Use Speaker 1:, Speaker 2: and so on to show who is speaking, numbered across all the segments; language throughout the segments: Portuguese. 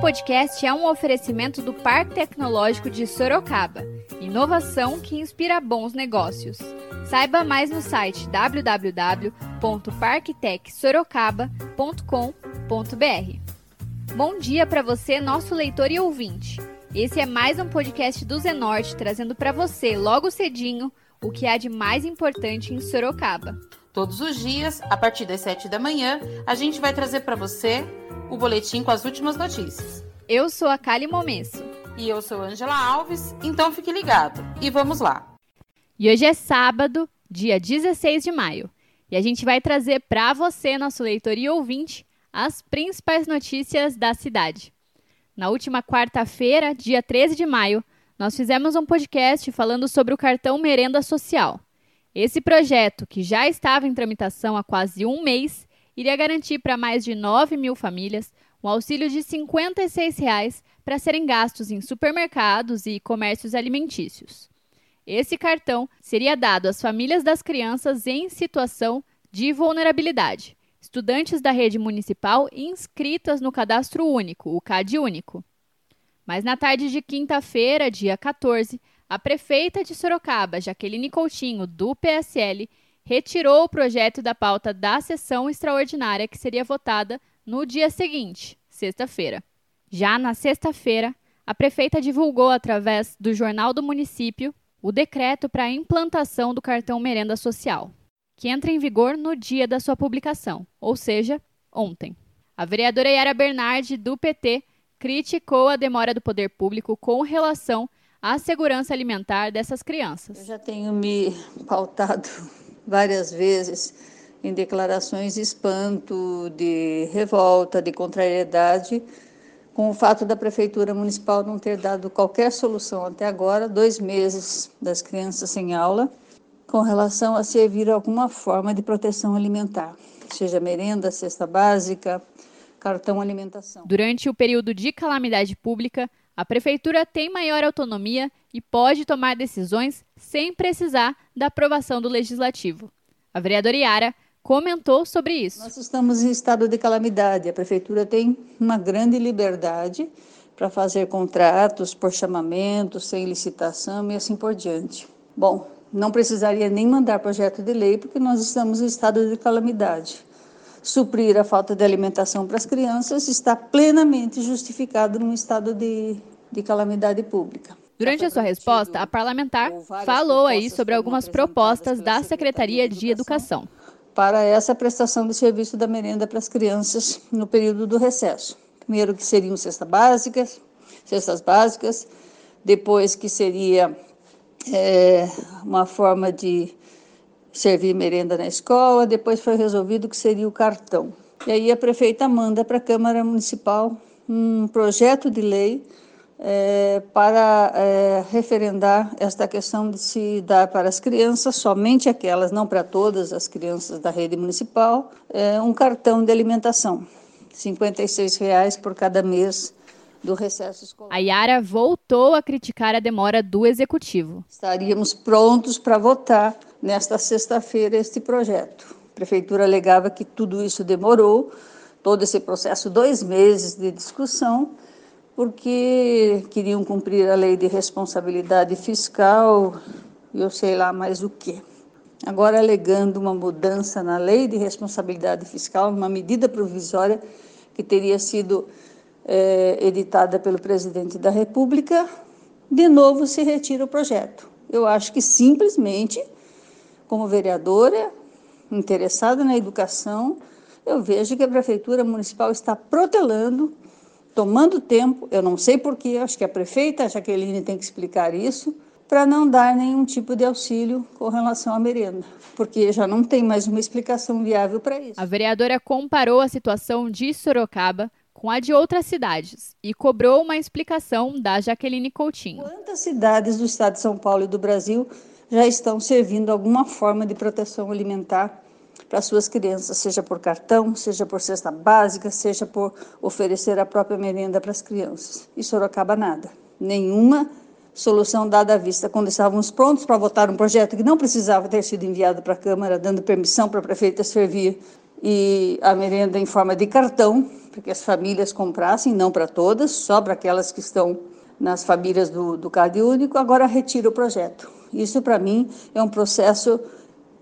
Speaker 1: podcast é um oferecimento do Parque Tecnológico de Sorocaba. Inovação que inspira bons negócios. Saiba mais no site www.parktechsorocaba.com.br. Bom dia para você, nosso leitor e ouvinte. Esse é mais um podcast do Zenorte trazendo para você, logo cedinho, o que há de mais importante em Sorocaba.
Speaker 2: Todos os dias, a partir das 7 da manhã, a gente vai trazer para você o boletim com as últimas notícias.
Speaker 1: Eu sou a Kali Momesso.
Speaker 2: E eu sou Angela Alves, então fique ligado. E vamos lá.
Speaker 1: E hoje é sábado, dia 16 de maio. E a gente vai trazer para você, nosso leitor e ouvinte, as principais notícias da cidade. Na última quarta-feira, dia 13 de maio, nós fizemos um podcast falando sobre o cartão Merenda Social. Esse projeto, que já estava em tramitação há quase um mês, iria garantir para mais de 9 mil famílias um auxílio de 56 reais para serem gastos em supermercados e comércios alimentícios. Esse cartão seria dado às famílias das crianças em situação de vulnerabilidade, estudantes da rede municipal inscritas no Cadastro Único, o CAD Único. Mas na tarde de quinta-feira, dia 14, a prefeita de Sorocaba, Jaqueline Coutinho, do PSL, retirou o projeto da pauta da sessão extraordinária que seria votada no dia seguinte, sexta-feira. Já na sexta-feira, a prefeita divulgou através do Jornal do Município o decreto para a implantação do cartão Merenda Social, que entra em vigor no dia da sua publicação, ou seja, ontem. A vereadora Yara Bernardi, do PT, criticou a demora do poder público com relação à segurança alimentar dessas crianças.
Speaker 3: Eu já tenho me pautado várias vezes em declarações de espanto, de revolta, de contrariedade, com o fato da Prefeitura Municipal não ter dado qualquer solução até agora, dois meses das crianças sem aula, com relação a servir alguma forma de proteção alimentar, seja merenda, cesta básica, cartão alimentação.
Speaker 1: Durante o período de calamidade pública, a prefeitura tem maior autonomia e pode tomar decisões sem precisar da aprovação do legislativo. A vereadora Iara comentou sobre isso.
Speaker 3: Nós estamos em estado de calamidade. A prefeitura tem uma grande liberdade para fazer contratos por chamamento, sem licitação e assim por diante. Bom, não precisaria nem mandar projeto de lei porque nós estamos em estado de calamidade. Suprir a falta de alimentação para as crianças está plenamente justificado num estado de de calamidade pública.
Speaker 1: Durante a sua resposta, a parlamentar falou aí sobre algumas propostas da Secretaria de Educação.
Speaker 3: Para essa prestação de serviço da merenda para as crianças no período do recesso. Primeiro que seriam cestas básicas, cestas básicas, depois que seria é, uma forma de servir merenda na escola, depois foi resolvido que seria o cartão. E aí a prefeita manda para a Câmara Municipal um projeto de lei é, para é, referendar esta questão de se dar para as crianças, somente aquelas, não para todas as crianças da rede municipal, é, um cartão de alimentação, R$ 56,00 por cada mês do recesso escolar.
Speaker 1: A Yara voltou a criticar a demora do executivo.
Speaker 3: Estaríamos prontos para votar nesta sexta-feira este projeto. A prefeitura alegava que tudo isso demorou, todo esse processo, dois meses de discussão, porque queriam cumprir a lei de responsabilidade fiscal e eu sei lá mais o que. Agora, alegando uma mudança na lei de responsabilidade fiscal, uma medida provisória que teria sido é, editada pelo presidente da República, de novo se retira o projeto. Eu acho que simplesmente, como vereadora interessada na educação, eu vejo que a Prefeitura Municipal está protelando tomando tempo, eu não sei porquê, acho que a prefeita Jaqueline tem que explicar isso, para não dar nenhum tipo de auxílio com relação à merenda, porque já não tem mais uma explicação viável para isso.
Speaker 1: A vereadora comparou a situação de Sorocaba com a de outras cidades e cobrou uma explicação da Jaqueline Coutinho.
Speaker 3: Quantas cidades do estado de São Paulo e do Brasil já estão servindo alguma forma de proteção alimentar para suas crianças, seja por cartão, seja por cesta básica, seja por oferecer a própria merenda para as crianças. E Sorocaba nada. Nenhuma solução dada à vista. Quando estávamos prontos para votar um projeto que não precisava ter sido enviado para a Câmara, dando permissão para a prefeita servir e a merenda em forma de cartão, para que as famílias comprassem, não para todas, só para aquelas que estão nas famílias do, do CAD único, agora retira o projeto. Isso, para mim, é um processo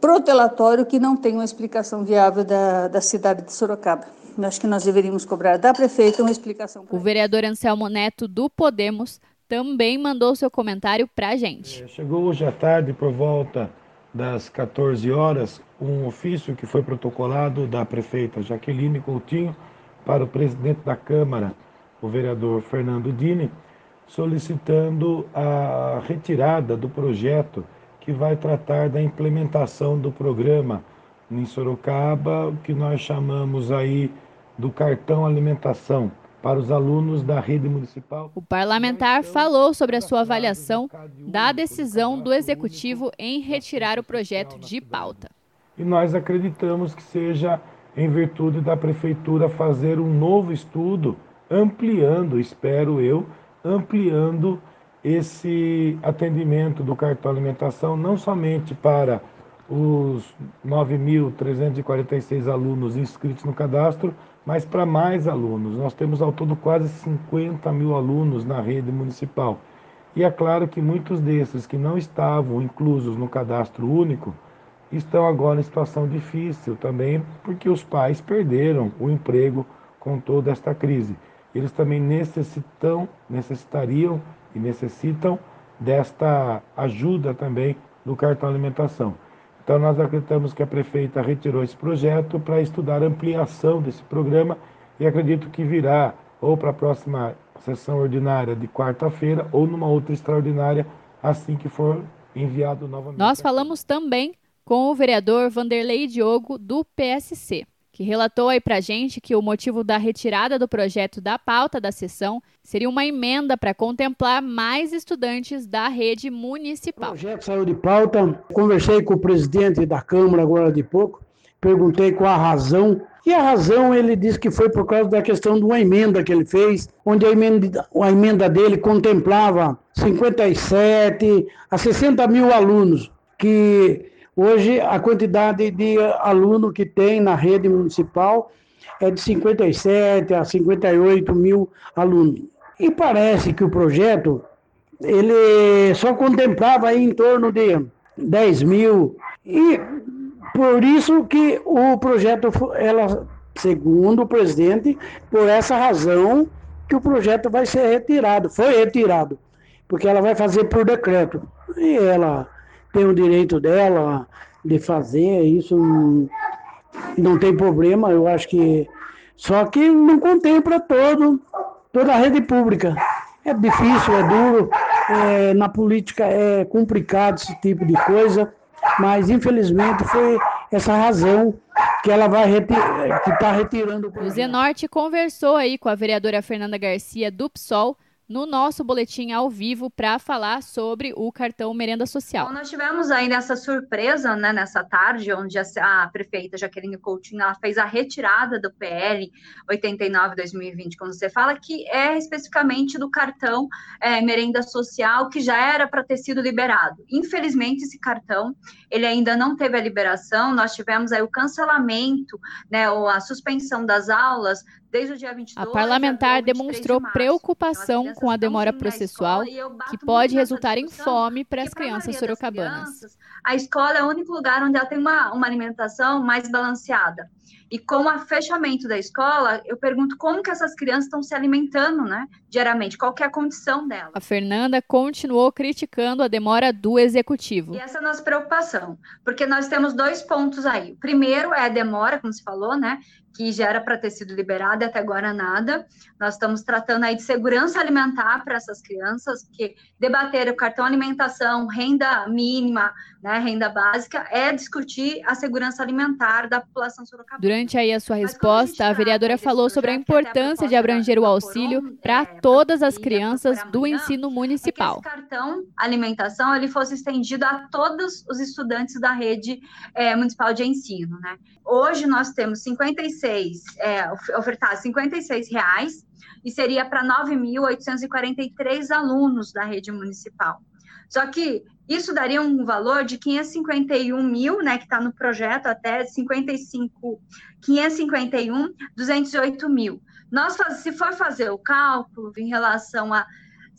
Speaker 3: protelatório que não tem uma explicação viável da, da cidade de Sorocaba. Eu acho que nós deveríamos cobrar da prefeita uma explicação.
Speaker 1: O vereador Anselmo Neto, do Podemos, também mandou seu comentário para a gente.
Speaker 4: É, chegou hoje à tarde, por volta das 14 horas, um ofício que foi protocolado da prefeita Jaqueline Coutinho para o presidente da Câmara, o vereador Fernando Dini, solicitando a retirada do projeto que vai tratar da implementação do programa em Sorocaba, que nós chamamos aí do cartão alimentação para os alunos da rede municipal.
Speaker 1: O parlamentar falou sobre a sua avaliação da decisão do executivo em retirar o projeto de pauta.
Speaker 4: E nós acreditamos que seja em virtude da prefeitura fazer um novo estudo, ampliando, espero eu, ampliando esse atendimento do cartão alimentação não somente para os 9.346 alunos inscritos no cadastro, mas para mais alunos. Nós temos ao todo quase 50 mil alunos na rede municipal. E é claro que muitos desses que não estavam inclusos no cadastro único estão agora em situação difícil também, porque os pais perderam o emprego com toda esta crise. Eles também necessitam, necessitariam e necessitam desta ajuda também do cartão alimentação. Então, nós acreditamos que a prefeita retirou esse projeto para estudar a ampliação desse programa e acredito que virá ou para a próxima sessão ordinária de quarta-feira ou numa outra extraordinária assim que for enviado novamente.
Speaker 1: Nós falamos também com o vereador Vanderlei Diogo, do PSC que relatou aí para gente que o motivo da retirada do projeto da pauta da sessão seria uma emenda para contemplar mais estudantes da rede municipal.
Speaker 5: O projeto saiu de pauta, conversei com o presidente da Câmara agora de pouco, perguntei qual a razão. E a razão ele disse que foi por causa da questão de uma emenda que ele fez, onde a emenda, a emenda dele contemplava 57 a 60 mil alunos que Hoje, a quantidade de aluno que tem na rede municipal é de 57 a 58 mil alunos. E parece que o projeto ele só contemplava em torno de 10 mil. E por isso que o projeto, ela, segundo o presidente, por essa razão que o projeto vai ser retirado, foi retirado, porque ela vai fazer por decreto. E ela tem o direito dela de fazer, isso não, tem problema, eu acho que. Só que não contempla todo, toda a rede pública. É difícil, é duro, é, na política é complicado esse tipo de coisa, mas infelizmente foi essa razão que ela vai reti que está retirando.
Speaker 1: O Zenorte conversou aí com a vereadora Fernanda Garcia do PSOL no nosso boletim ao vivo para falar sobre o cartão Merenda Social.
Speaker 6: Bom, nós tivemos aí nessa surpresa, né, nessa tarde, onde a, a prefeita Jaqueline Coutinho ela fez a retirada do PL 89-2020, quando você fala que é especificamente do cartão é, Merenda Social, que já era para ter sido liberado. Infelizmente, esse cartão, ele ainda não teve a liberação, nós tivemos aí o cancelamento, né, ou a suspensão das aulas Desde o dia 22,
Speaker 1: a parlamentar demonstrou de preocupação com a demora processual, que pode resultar em fome para as crianças sorocabanas. Crianças,
Speaker 6: a escola é o único lugar onde ela tem uma, uma alimentação mais balanceada. E com o fechamento da escola, eu pergunto como que essas crianças estão se alimentando, né, diariamente, qual que é a condição delas.
Speaker 1: A Fernanda continuou criticando a demora do executivo.
Speaker 6: E essa é a nossa preocupação, porque nós temos dois pontos aí. O primeiro é a demora, como se falou, né, que já era para ter sido liberada e até agora nada. Nós estamos tratando aí de segurança alimentar para essas crianças, porque debater o cartão alimentação, renda mínima, né, renda básica, é discutir a segurança alimentar da população sorocabana.
Speaker 1: Durante aí a sua resposta, a, a vereadora falou sobre a importância de abranger o auxílio para é, todas as crianças do ensino municipal.
Speaker 6: É que esse cartão alimentação ele fosse estendido a todos os estudantes da rede é, municipal de ensino, né? Hoje nós temos 56, é, ofertados 56 reais e seria para 9.843 alunos da rede municipal. Só que isso daria um valor de 551 mil, né, que está no projeto, até 55, 551, 208 mil. Nós, se for fazer o cálculo em relação a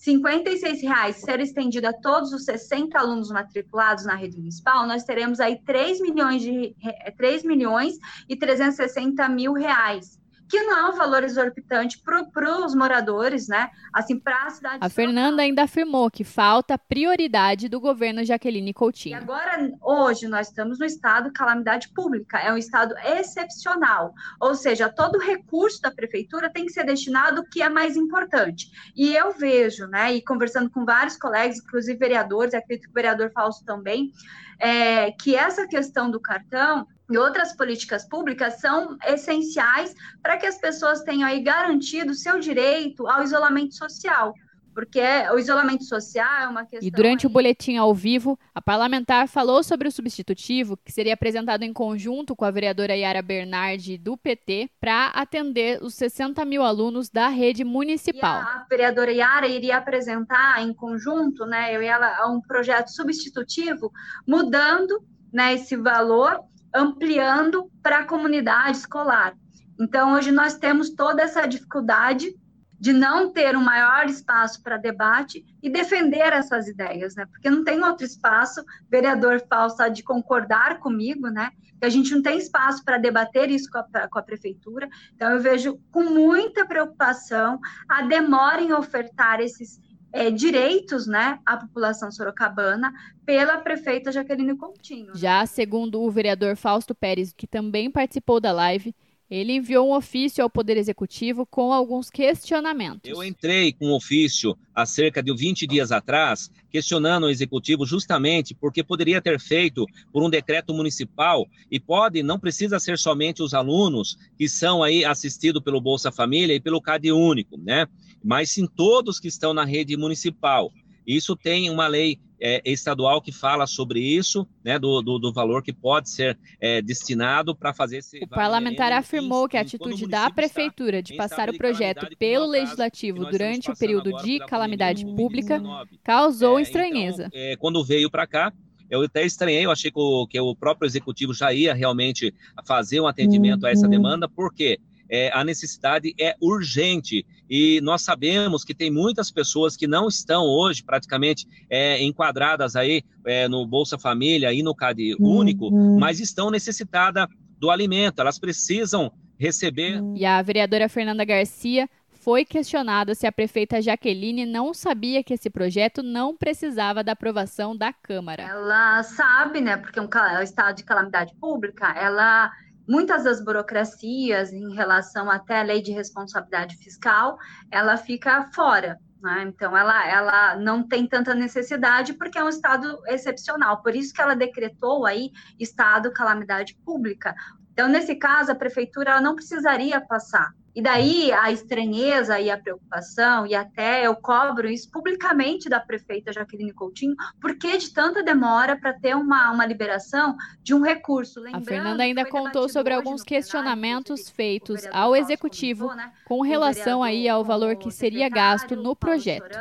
Speaker 6: R$ reais ser estendido a todos os 60 alunos matriculados na rede municipal, nós teremos aí 3 milhões, de, 3 milhões e 360 mil reais que não é um valor exorbitante para os moradores, né? Assim, para a cidade.
Speaker 1: A Fernanda ainda afirmou que falta prioridade do governo Jaqueline Coutinho.
Speaker 6: E agora, hoje, nós estamos no estado de calamidade pública, é um estado excepcional, ou seja, todo recurso da prefeitura tem que ser destinado ao que é mais importante. E eu vejo, né, e conversando com vários colegas, inclusive vereadores, acredito que o vereador Fausto também, é, que essa questão do cartão e outras políticas públicas são essenciais para que as pessoas tenham aí garantido seu direito ao isolamento social. Porque o isolamento social é uma questão.
Speaker 1: E durante
Speaker 6: aí...
Speaker 1: o boletim ao vivo, a parlamentar falou sobre o substitutivo, que seria apresentado em conjunto com a vereadora Yara Bernardi, do PT, para atender os 60 mil alunos da rede municipal. E
Speaker 6: a vereadora Yara iria apresentar em conjunto, né, eu e ela, um projeto substitutivo, mudando né, esse valor ampliando para a comunidade escolar. Então, hoje nós temos toda essa dificuldade de não ter um maior espaço para debate e defender essas ideias, né? Porque não tem outro espaço, vereador Falsa, de concordar comigo, né? Que a gente não tem espaço para debater isso com a, com a, prefeitura. Então, eu vejo com muita preocupação a demora em ofertar esses é, direitos né, à população sorocabana pela prefeita Jaqueline Coutinho.
Speaker 1: Já segundo o vereador Fausto Pérez, que também participou da live, ele enviou um ofício ao Poder Executivo com alguns questionamentos.
Speaker 7: Eu entrei com um ofício há cerca de 20 dias atrás, questionando o Executivo justamente porque poderia ter feito por um decreto municipal e pode, não precisa ser somente os alunos que são aí assistidos pelo Bolsa Família e pelo CAD Único, né? Mas sim todos que estão na rede municipal. Isso tem uma lei é, estadual que fala sobre isso, né, do, do, do valor que pode ser é, destinado para fazer esse.
Speaker 1: O parlamentar afirmou em, que a atitude da prefeitura de passar o projeto pelo legislativo durante o período de calamidade pública causou é, então, estranheza.
Speaker 7: Então, quando veio para cá, eu até estranhei, eu achei que o, que o próprio executivo já ia realmente fazer um atendimento a essa uhum. demanda, por quê? É, a necessidade é urgente e nós sabemos que tem muitas pessoas que não estão hoje praticamente é, enquadradas aí é, no Bolsa Família e no CAD único, uhum. mas estão necessitadas do alimento, elas precisam receber.
Speaker 1: E a vereadora Fernanda Garcia foi questionada se a prefeita Jaqueline não sabia que esse projeto não precisava da aprovação da Câmara.
Speaker 6: Ela sabe, né, porque é um, é um estado de calamidade pública, ela muitas das burocracias em relação até a lei de responsabilidade fiscal, ela fica fora. Né? Então, ela, ela não tem tanta necessidade porque é um estado excepcional. Por isso que ela decretou aí estado calamidade pública. Então, nesse caso, a prefeitura não precisaria passar e daí a estranheza e a preocupação, e até eu cobro isso publicamente da prefeita Jaqueline Coutinho, por que de tanta demora para ter uma, uma liberação de um recurso?
Speaker 1: Lembrando a Fernanda ainda contou sobre alguns questionamentos feitos ao executivo né? com relação aí ao valor que seria gasto no projeto.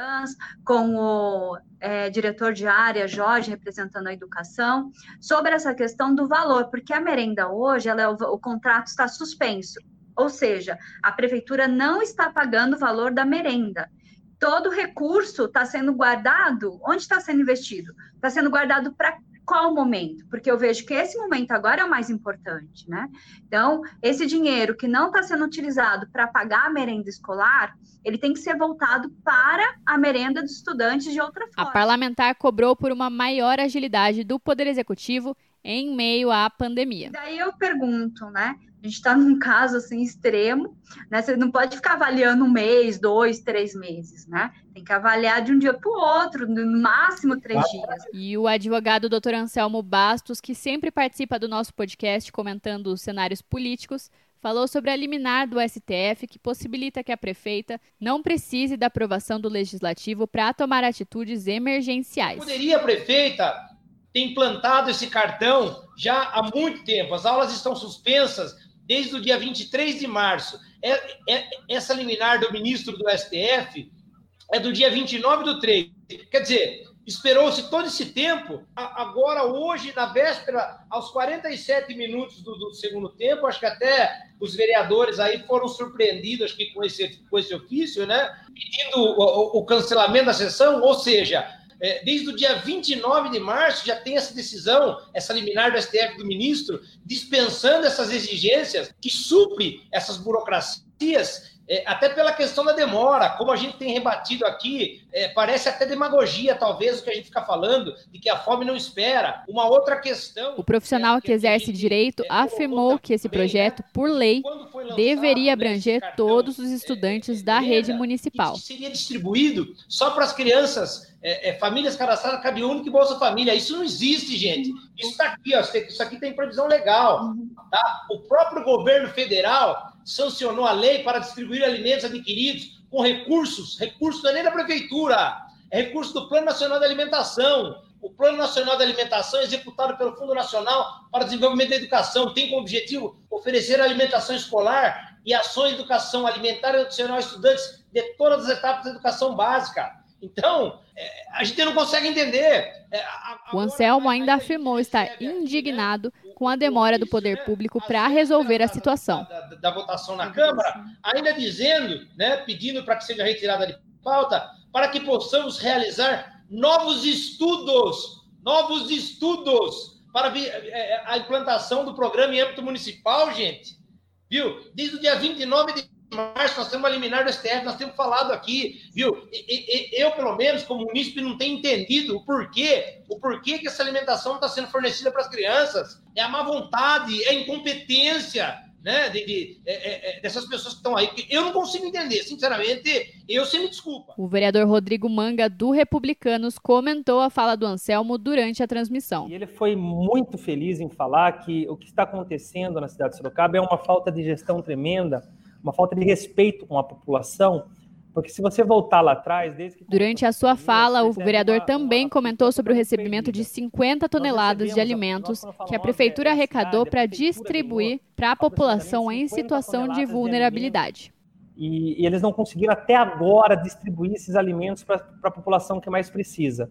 Speaker 6: Com o é, diretor de área, Jorge, representando a educação, sobre essa questão do valor, porque a merenda hoje, ela é, o, o contrato está suspenso. Ou seja, a prefeitura não está pagando o valor da merenda. Todo recurso está sendo guardado. Onde está sendo investido? Está sendo guardado para qual momento? Porque eu vejo que esse momento agora é o mais importante, né? Então, esse dinheiro que não está sendo utilizado para pagar a merenda escolar, ele tem que ser voltado para a merenda dos estudantes de outra forma.
Speaker 1: A parlamentar cobrou por uma maior agilidade do Poder Executivo em meio à pandemia.
Speaker 6: Daí eu pergunto, né? A gente está num caso assim extremo, né? Você não pode ficar avaliando um mês, dois, três meses, né? Tem que avaliar de um dia para o outro, no máximo três ah. dias.
Speaker 1: E o advogado doutor Anselmo Bastos, que sempre participa do nosso podcast comentando os cenários políticos, falou sobre a liminar do STF que possibilita que a prefeita não precise da aprovação do legislativo para tomar atitudes emergenciais.
Speaker 8: Poderia a prefeita ter implantado esse cartão já há muito tempo. As aulas estão suspensas desde o dia 23 de março. É, é, essa liminar do ministro do STF é do dia 29 do 3. Quer dizer, Esperou-se todo esse tempo. Agora, hoje, na véspera, aos 47 minutos do, do, segundo tempo, acho que até os vereadores aí foram surpreendidos aqui com esse, com esse ofício, né? Pedindo o, o cancelamento da sessão, ou seja, é, desde o dia 29 de março já tem essa decisão, essa liminar do STF do ministro, dispensando essas exigências que supre essas burocracias é, até pela questão da demora, como a gente tem rebatido aqui, é, parece até demagogia, talvez, o que a gente fica falando, de que a fome não espera. Uma outra questão.
Speaker 1: O profissional que exerce direito é, afirmou que esse projeto, por lei, deveria abranger todos os estudantes da rede municipal.
Speaker 8: Seria distribuído só para as crianças, é, é, famílias cadastradas, cabe único e Bolsa Família. Isso não existe, gente. Isso está aqui, ó, isso aqui tem previsão legal. Tá? O próprio governo federal sancionou a lei para distribuir alimentos adquiridos com recursos, recursos não é nem da prefeitura, é recurso do Plano Nacional de Alimentação. O Plano Nacional de Alimentação, executado pelo Fundo Nacional para o Desenvolvimento da Educação, tem como objetivo oferecer alimentação escolar e ações de educação alimentar e nutricional a estudantes de todas as etapas da educação básica. Então, é, a gente não consegue entender.
Speaker 1: É, o Anselmo ainda afirmou estar indignado com a demora do poder público para resolver a situação.
Speaker 8: Da, da, da, votação na Câmara, ainda dizendo, né, pedindo para que seja retirada de pauta, para que possamos realizar novos estudos, novos estudos para é, a implantação do programa em âmbito municipal, gente. Viu? Desde o dia 29 de março, nós temos uma liminar do STF, nós temos falado aqui, viu? Eu, pelo menos, como munícipe, não tenho entendido o porquê, o porquê que essa alimentação está sendo fornecida para as crianças. É a má vontade, é a incompetência, né, de, de é, é, é dessas pessoas que estão aí. Eu não consigo entender, sinceramente, eu se me desculpa.
Speaker 1: O vereador Rodrigo Manga, do Republicanos, comentou a fala do Anselmo durante a transmissão.
Speaker 9: E ele foi muito feliz em falar que o que está acontecendo na cidade de Sorocaba é uma falta de gestão tremenda uma falta de respeito com a população, porque se você voltar lá atrás, desde que...
Speaker 1: Durante a sua fala, o vereador também comentou sobre o recebimento de 50 toneladas de alimentos que a prefeitura arrecadou para distribuir para a população em situação de vulnerabilidade.
Speaker 9: E, e, eles não conseguiram até agora distribuir esses alimentos para a população que mais precisa.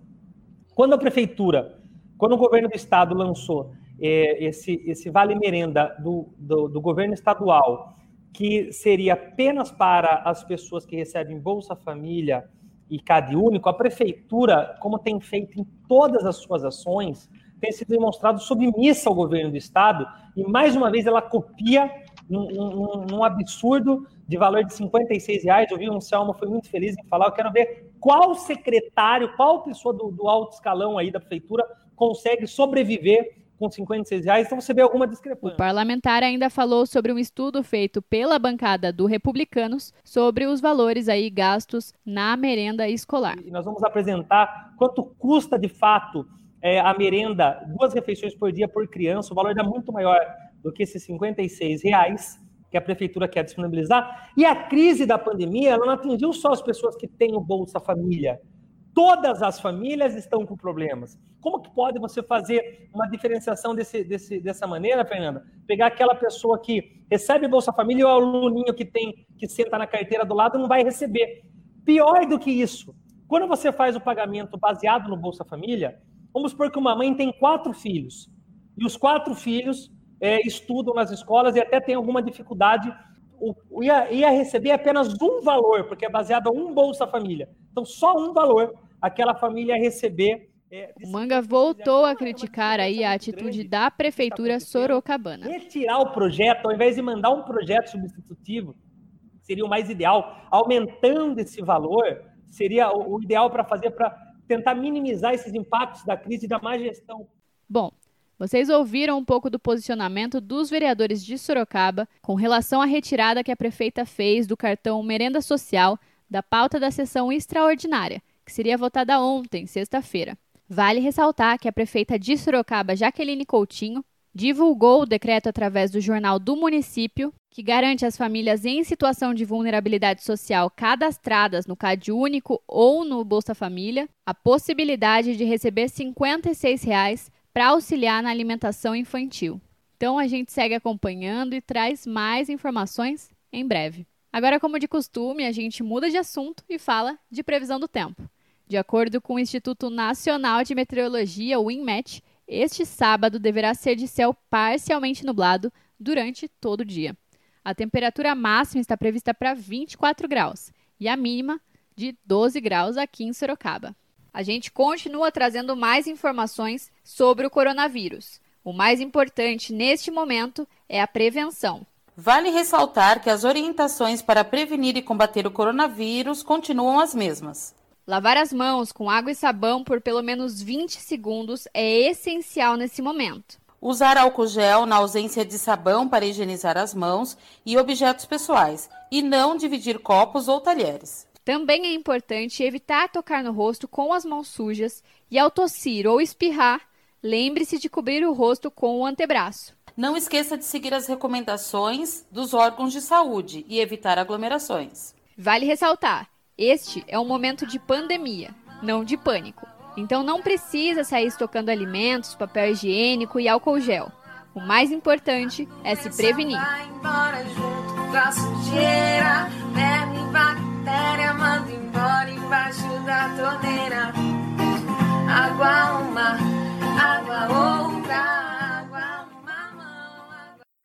Speaker 9: Quando a prefeitura, quando o governo do estado lançou é, esse, esse vale merenda do, do, do governo estadual que seria apenas para as pessoas que recebem Bolsa Família e CAD único, a prefeitura, como tem feito em todas as suas ações, tem se demonstrado submissa ao governo do estado e mais uma vez ela copia num absurdo de valor de 56 reais. Eu vi um Selma foi muito feliz em falar. Eu quero ver qual secretário, qual pessoa do, do alto escalão aí da prefeitura consegue sobreviver com 56 reais, então você vê alguma discrepância.
Speaker 1: O parlamentar ainda falou sobre um estudo feito pela bancada do Republicanos sobre os valores aí gastos na merenda escolar.
Speaker 9: E nós vamos apresentar quanto custa de fato é, a merenda, duas refeições por dia por criança, o valor é muito maior do que esses 56 reais que a prefeitura quer disponibilizar. E a crise da pandemia, ela não atingiu só as pessoas que têm o Bolsa Família, Todas as famílias estão com problemas. Como que pode você fazer uma diferenciação desse, desse, dessa maneira, Fernanda? Pegar aquela pessoa que recebe Bolsa Família e o aluninho que tem que senta na carteira do lado não vai receber. Pior do que isso, quando você faz o pagamento baseado no Bolsa Família, vamos supor que uma mãe tem quatro filhos e os quatro filhos é, estudam nas escolas e até tem alguma dificuldade o, ia, ia receber apenas um valor, porque é baseado em um Bolsa Família. Então, só um valor aquela família receber.
Speaker 1: É, o Manga voltou a criticar aí a atitude da prefeitura sorocabana.
Speaker 9: Retirar o projeto, ao invés de mandar um projeto substitutivo, seria o mais ideal, aumentando esse valor, seria o ideal para fazer para tentar minimizar esses impactos da crise e da má gestão.
Speaker 1: Bom, vocês ouviram um pouco do posicionamento dos vereadores de Sorocaba com relação à retirada que a prefeita fez do cartão Merenda Social da pauta da sessão extraordinária, que seria votada ontem, sexta-feira. Vale ressaltar que a prefeita de Sorocaba, Jaqueline Coutinho, divulgou o decreto através do Jornal do Município, que garante às famílias em situação de vulnerabilidade social cadastradas no CAD único ou no Bolsa Família a possibilidade de receber R$ 56 para auxiliar na alimentação infantil. Então a gente segue acompanhando e traz mais informações em breve. Agora, como de costume, a gente muda de assunto e fala de previsão do tempo. De acordo com o Instituto Nacional de Meteorologia, o INMET, este sábado deverá ser de céu parcialmente nublado durante todo o dia. A temperatura máxima está prevista para 24 graus e a mínima de 12 graus aqui em Sorocaba. A gente continua trazendo mais informações sobre o coronavírus. O mais importante neste momento é a prevenção.
Speaker 2: Vale ressaltar que as orientações para prevenir e combater o coronavírus continuam as mesmas.
Speaker 1: Lavar as mãos com água e sabão por pelo menos 20 segundos é essencial nesse momento.
Speaker 2: Usar álcool gel na ausência de sabão para higienizar as mãos e objetos pessoais, e não dividir copos ou talheres.
Speaker 1: Também é importante evitar tocar no rosto com as mãos sujas e, ao tossir ou espirrar, lembre-se de cobrir o rosto com o antebraço.
Speaker 2: Não esqueça de seguir as recomendações dos órgãos de saúde e evitar aglomerações.
Speaker 1: Vale ressaltar: este é um momento de pandemia, não de pânico. Então não precisa sair estocando alimentos, papel higiênico e álcool gel. O mais importante é se prevenir.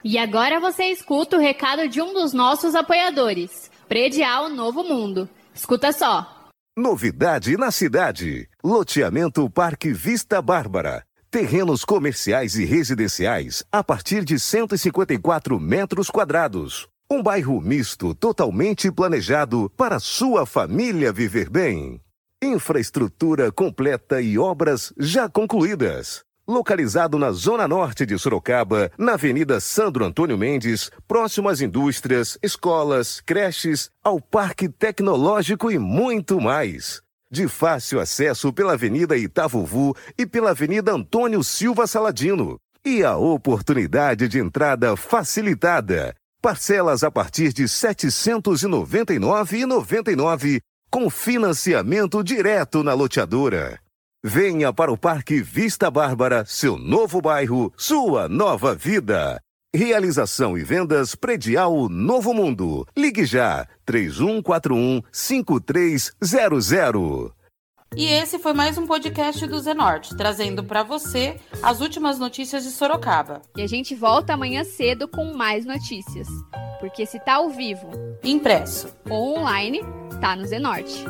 Speaker 1: E agora você escuta o recado de um dos nossos apoiadores, Predial Novo Mundo. Escuta só.
Speaker 10: Novidade na cidade. Loteamento Parque Vista Bárbara. Terrenos comerciais e residenciais a partir de 154 metros quadrados. Um bairro misto totalmente planejado para sua família viver bem. Infraestrutura completa e obras já concluídas localizado na zona norte de Sorocaba, na Avenida Sandro Antônio Mendes, próximo às indústrias, escolas, creches, ao Parque Tecnológico e muito mais. De fácil acesso pela Avenida Itavuvu e pela Avenida Antônio Silva Saladino. E a oportunidade de entrada facilitada. Parcelas a partir de R$ 799,99 com financiamento direto na loteadora. Venha para o Parque Vista Bárbara, seu novo bairro, sua nova vida. Realização e vendas predial Novo Mundo. Ligue já 3141 5300.
Speaker 2: E esse foi mais um podcast do Zenorte, trazendo para você as últimas notícias de Sorocaba.
Speaker 1: E a gente volta amanhã cedo com mais notícias. Porque se tá ao vivo,
Speaker 2: impresso
Speaker 1: ou online, tá no Zenorte.